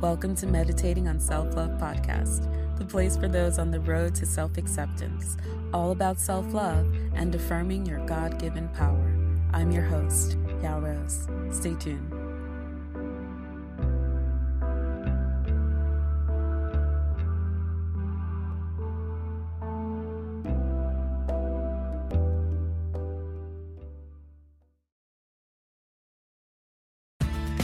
Welcome to Meditating on Self Love Podcast, the place for those on the road to self acceptance, all about self love and affirming your God given power. I'm your host, Ya Rose. Stay tuned.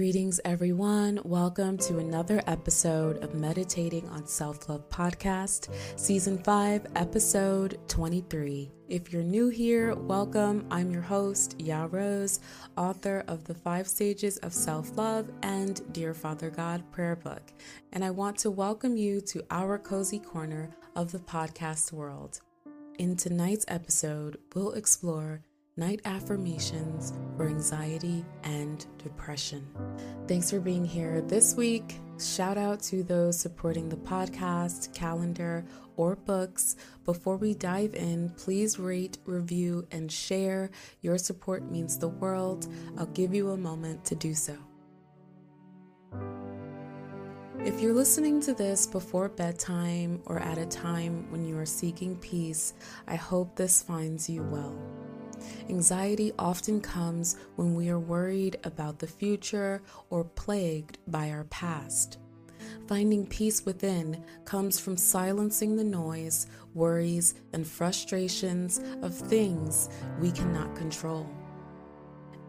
Greetings, everyone. Welcome to another episode of Meditating on Self Love Podcast, Season 5, Episode 23. If you're new here, welcome. I'm your host, Ya Rose, author of The Five Stages of Self Love and Dear Father God prayer book. And I want to welcome you to our cozy corner of the podcast world. In tonight's episode, we'll explore night affirmations for anxiety and depression. Thanks for being here this week. Shout out to those supporting the podcast, calendar, or books. Before we dive in, please rate, review, and share. Your support means the world. I'll give you a moment to do so. If you're listening to this before bedtime or at a time when you are seeking peace, I hope this finds you well. Anxiety often comes when we are worried about the future or plagued by our past. Finding peace within comes from silencing the noise, worries, and frustrations of things we cannot control.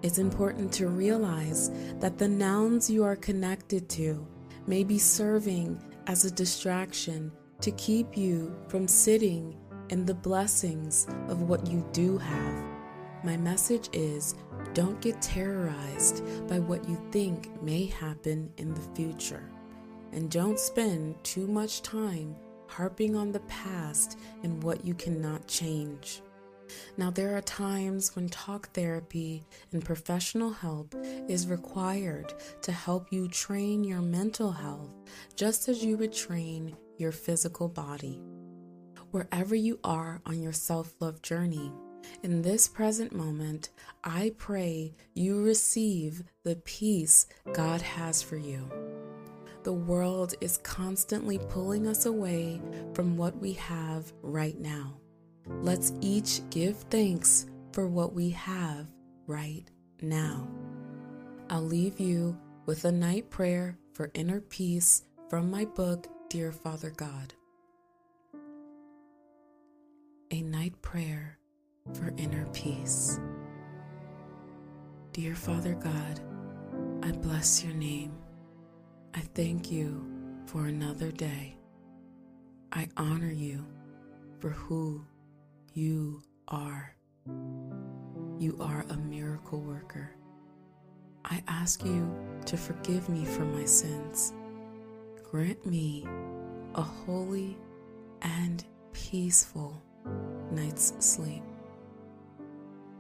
It's important to realize that the nouns you are connected to may be serving as a distraction to keep you from sitting in the blessings of what you do have. My message is don't get terrorized by what you think may happen in the future. And don't spend too much time harping on the past and what you cannot change. Now, there are times when talk therapy and professional help is required to help you train your mental health just as you would train your physical body. Wherever you are on your self love journey, in this present moment, I pray you receive the peace God has for you. The world is constantly pulling us away from what we have right now. Let's each give thanks for what we have right now. I'll leave you with a night prayer for inner peace from my book, Dear Father God. A night prayer for inner peace. Dear Father God, I bless your name. I thank you for another day. I honor you for who you are. You are a miracle worker. I ask you to forgive me for my sins. Grant me a holy and peaceful night's sleep.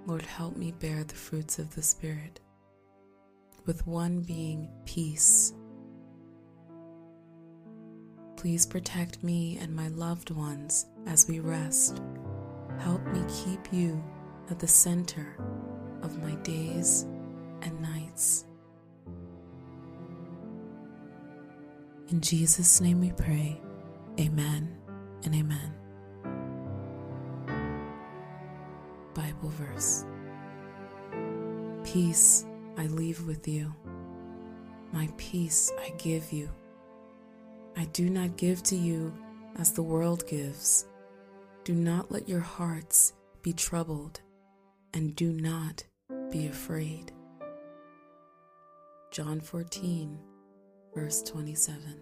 Lord, help me bear the fruits of the Spirit, with one being peace. Please protect me and my loved ones as we rest. Help me keep you at the center of my days and nights. In Jesus' name we pray. Amen and amen. Bible verse. Peace I leave with you, my peace I give you. I do not give to you as the world gives. Do not let your hearts be troubled, and do not be afraid. John 14, verse 27.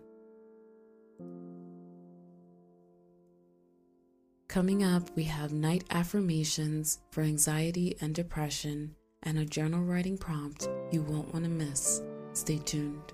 Coming up, we have night affirmations for anxiety and depression and a journal writing prompt you won't want to miss. Stay tuned.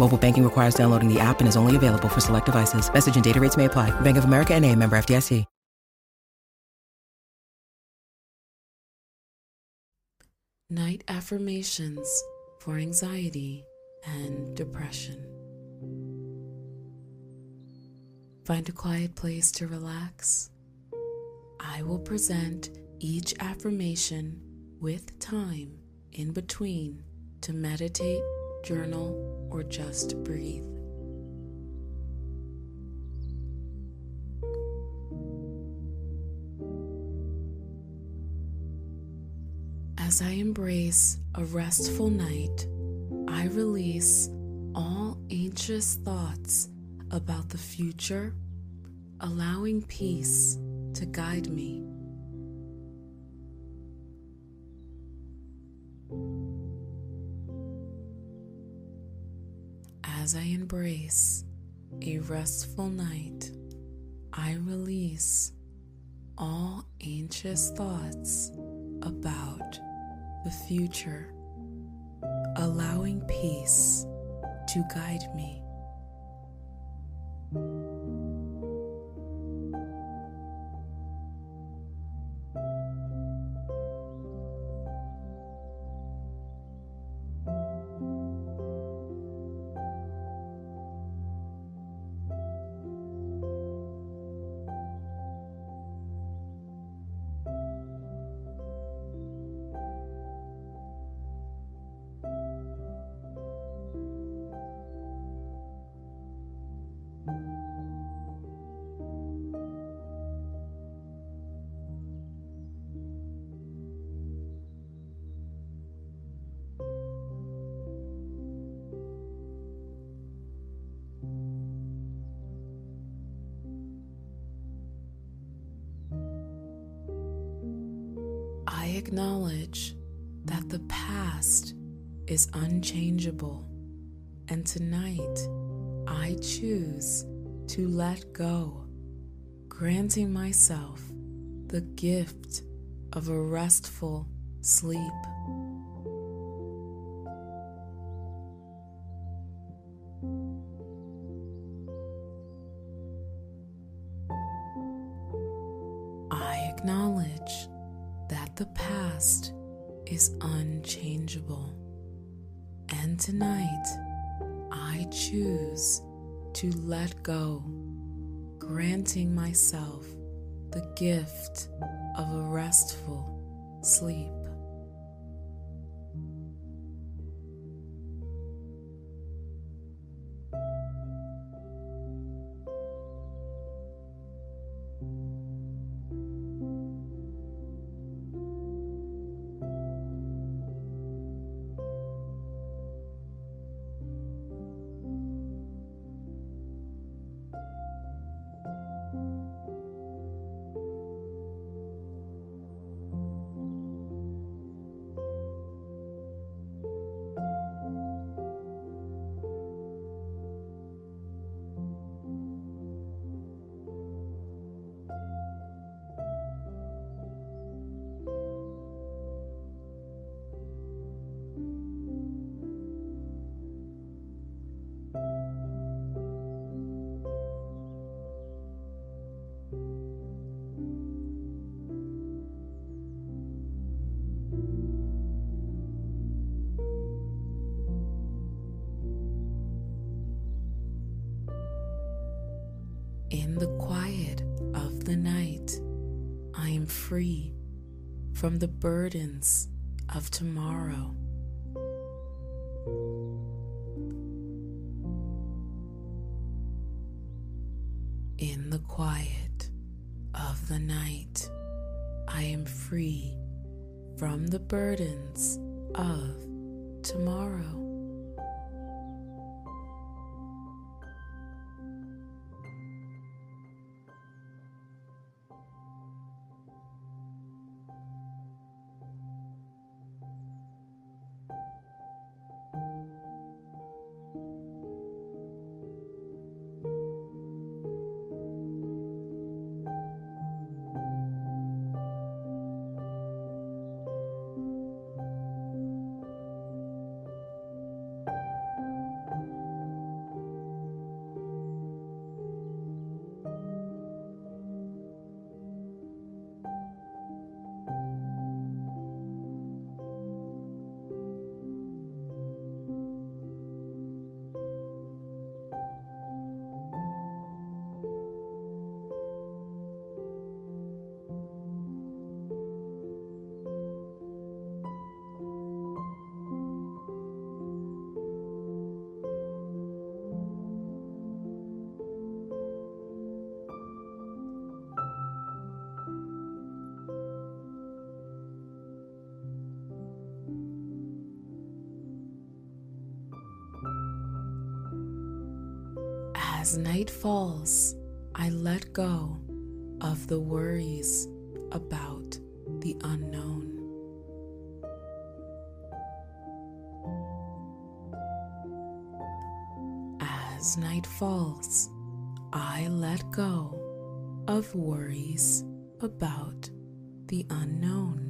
Mobile banking requires downloading the app and is only available for select devices. Message and data rates may apply. Bank of America and a member FDIC. Night affirmations for anxiety and depression. Find a quiet place to relax. I will present each affirmation with time in between to meditate, journal, or just breathe. As I embrace a restful night, I release all anxious thoughts about the future, allowing peace to guide me. As I embrace a restful night, I release all anxious thoughts about the future, allowing peace to guide me. Acknowledge that the past is unchangeable, and tonight I choose to let go, granting myself the gift of a restful sleep. I acknowledge is unchangeable. And tonight, I choose to let go, granting myself the gift of a restful sleep. In the quiet of the night, I am free from the burdens of tomorrow. As night falls, I let go of the worries about the unknown. As night falls, I let go of worries about the unknown.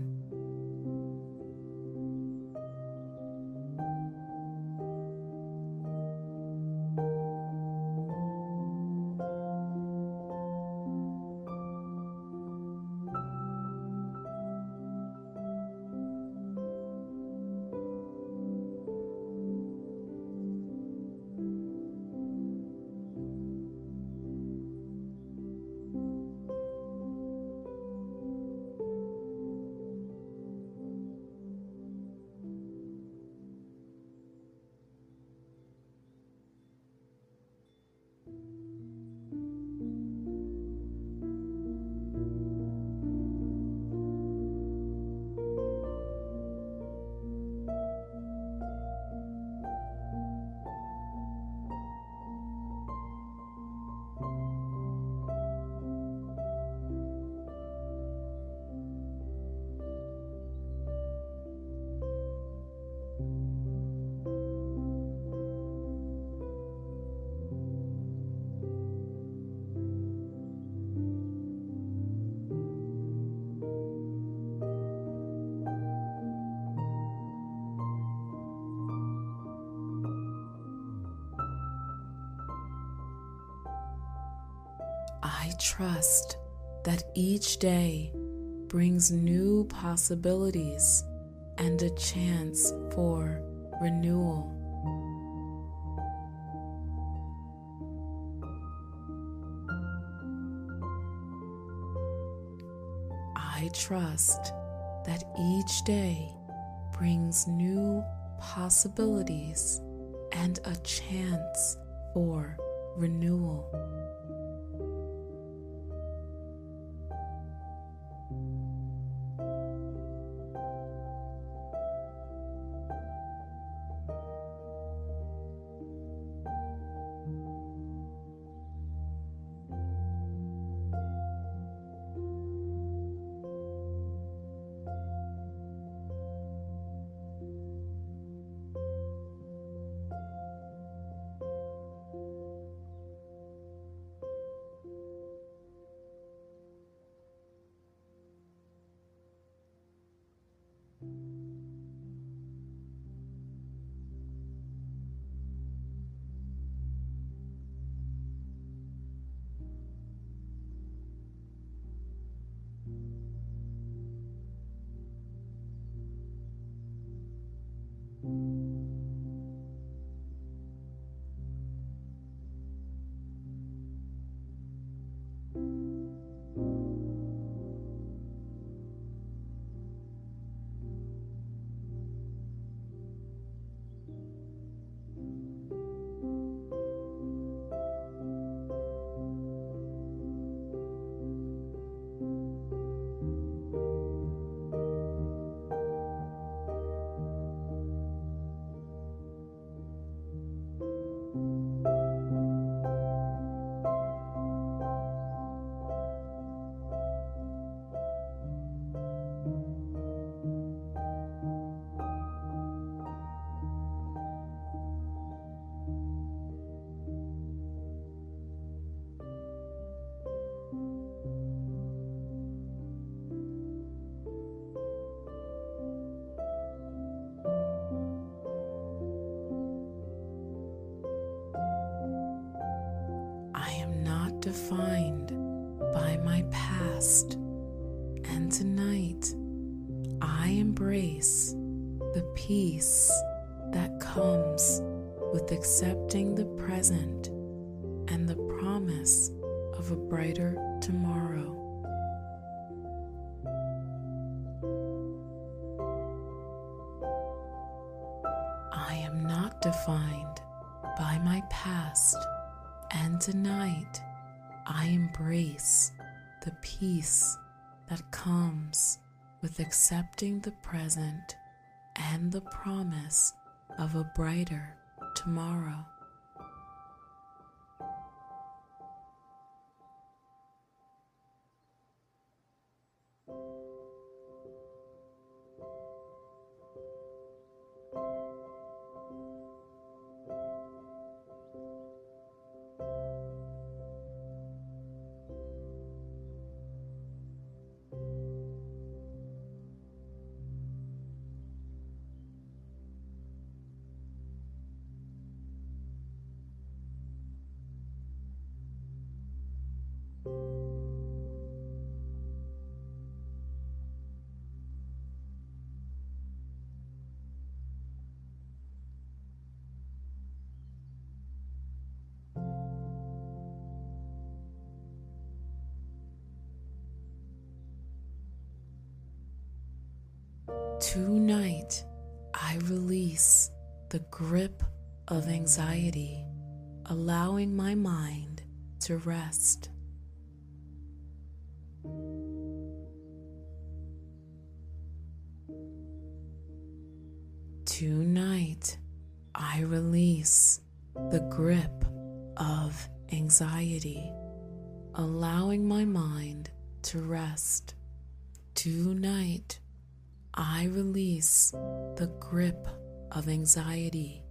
Trust that each day brings new possibilities and a chance for renewal. I trust that each day brings new possibilities and a chance for renewal. Defined by my past. And tonight, I embrace the peace that comes with accepting the present and the promise of a brighter accepting the present and the promise of a brighter tomorrow. Tonight, I release the grip of anxiety, allowing my mind to rest. Tonight, I release the grip of anxiety, allowing my mind to rest. Tonight, I release the grip of anxiety,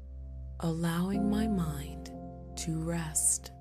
allowing my mind to rest.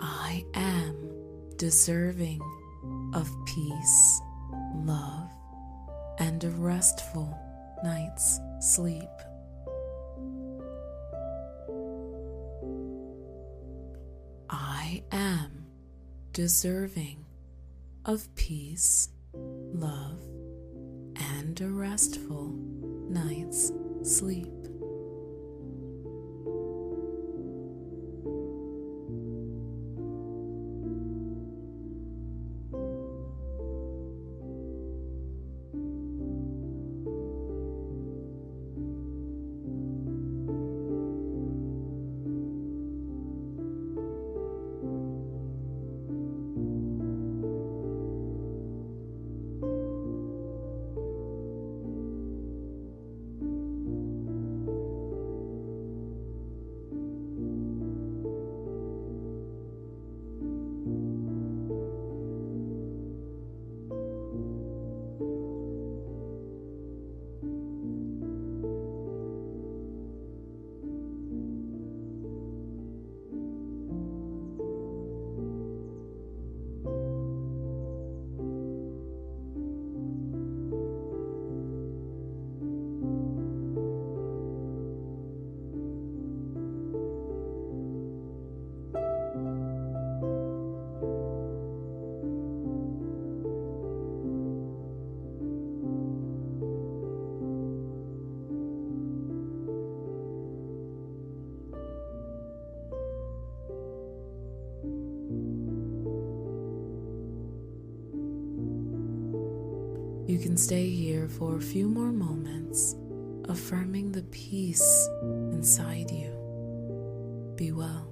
I am deserving of peace, love, and a restful night's sleep. I am deserving of peace, love, and a restful night's sleep. You can stay here for a few more moments, affirming the peace inside you. Be well.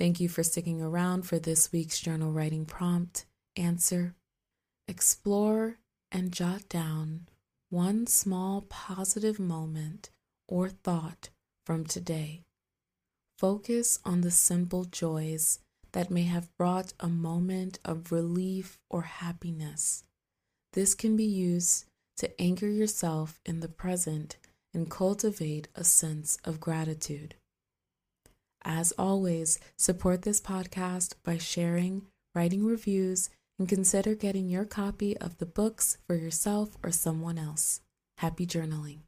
Thank you for sticking around for this week's journal writing prompt. Answer Explore and jot down one small positive moment or thought from today. Focus on the simple joys that may have brought a moment of relief or happiness. This can be used to anchor yourself in the present and cultivate a sense of gratitude. As always, support this podcast by sharing, writing reviews, and consider getting your copy of the books for yourself or someone else. Happy journaling.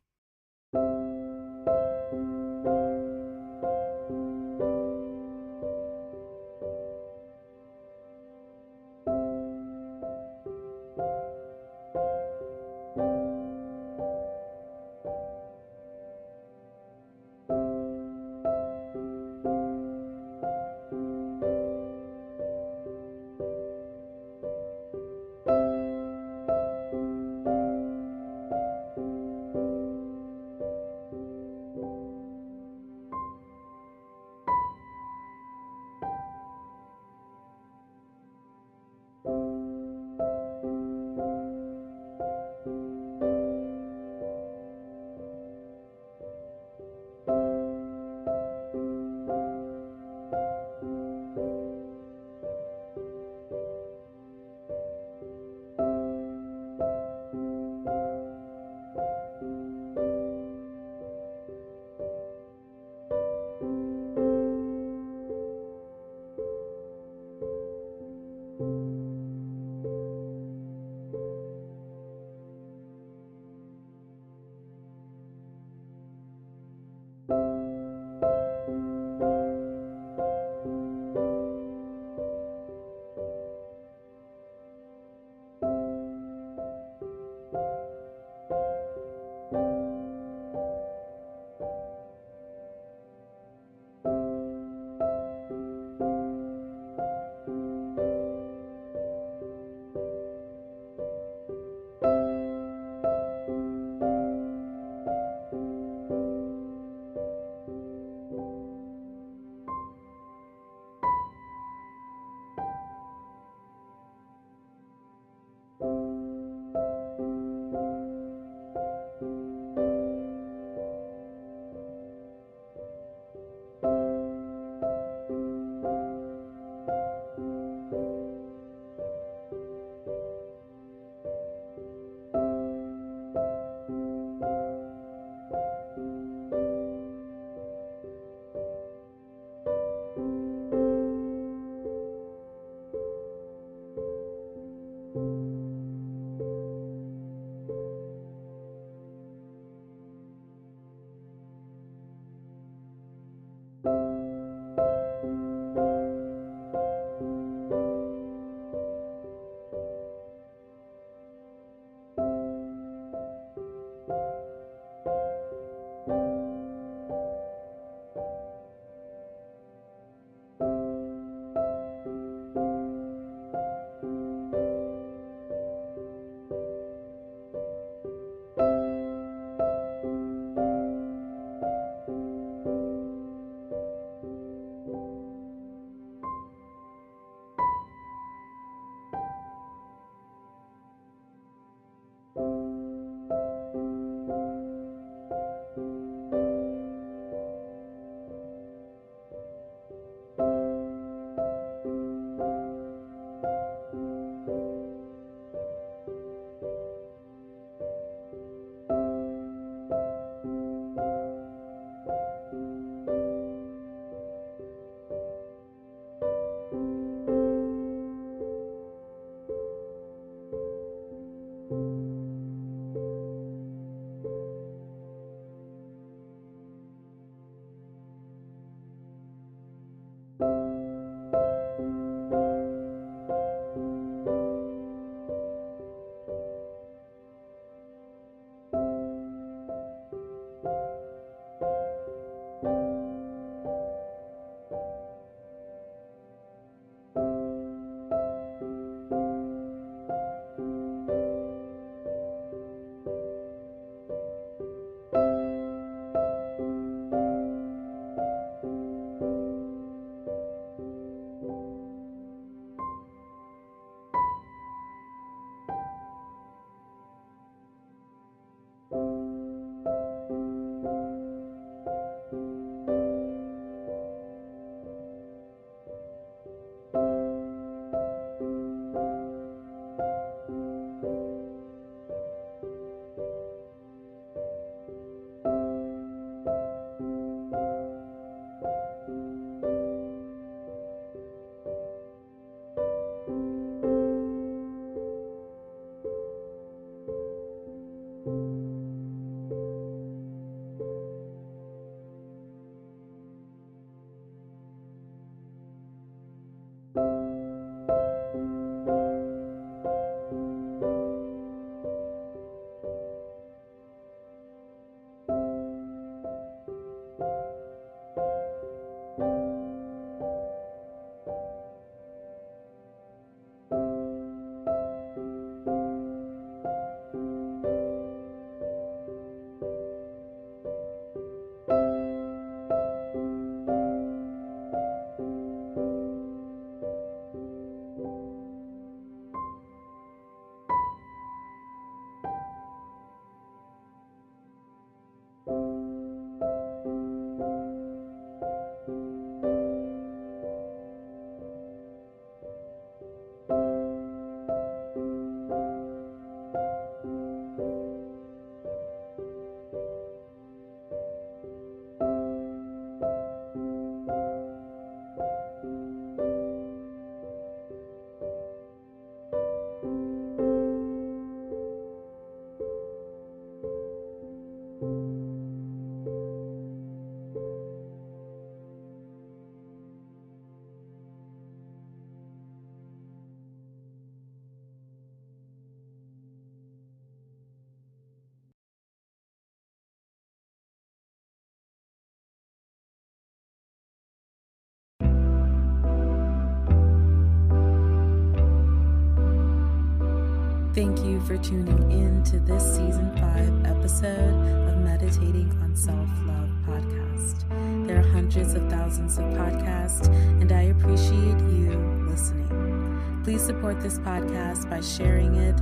Thank you for tuning in to this season five episode of Meditating on Self Love podcast. There are hundreds of thousands of podcasts, and I appreciate you listening. Please support this podcast by sharing it,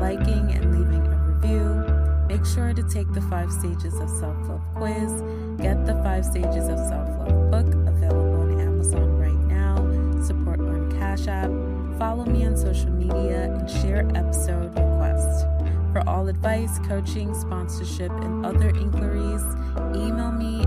liking, and leaving a review. Make sure to take the five stages of self love quiz. Get the five stages of self love book available on Amazon right now. Support on Cash App follow me on social media, and share episode requests. For all advice, coaching, sponsorship, and other inquiries, email me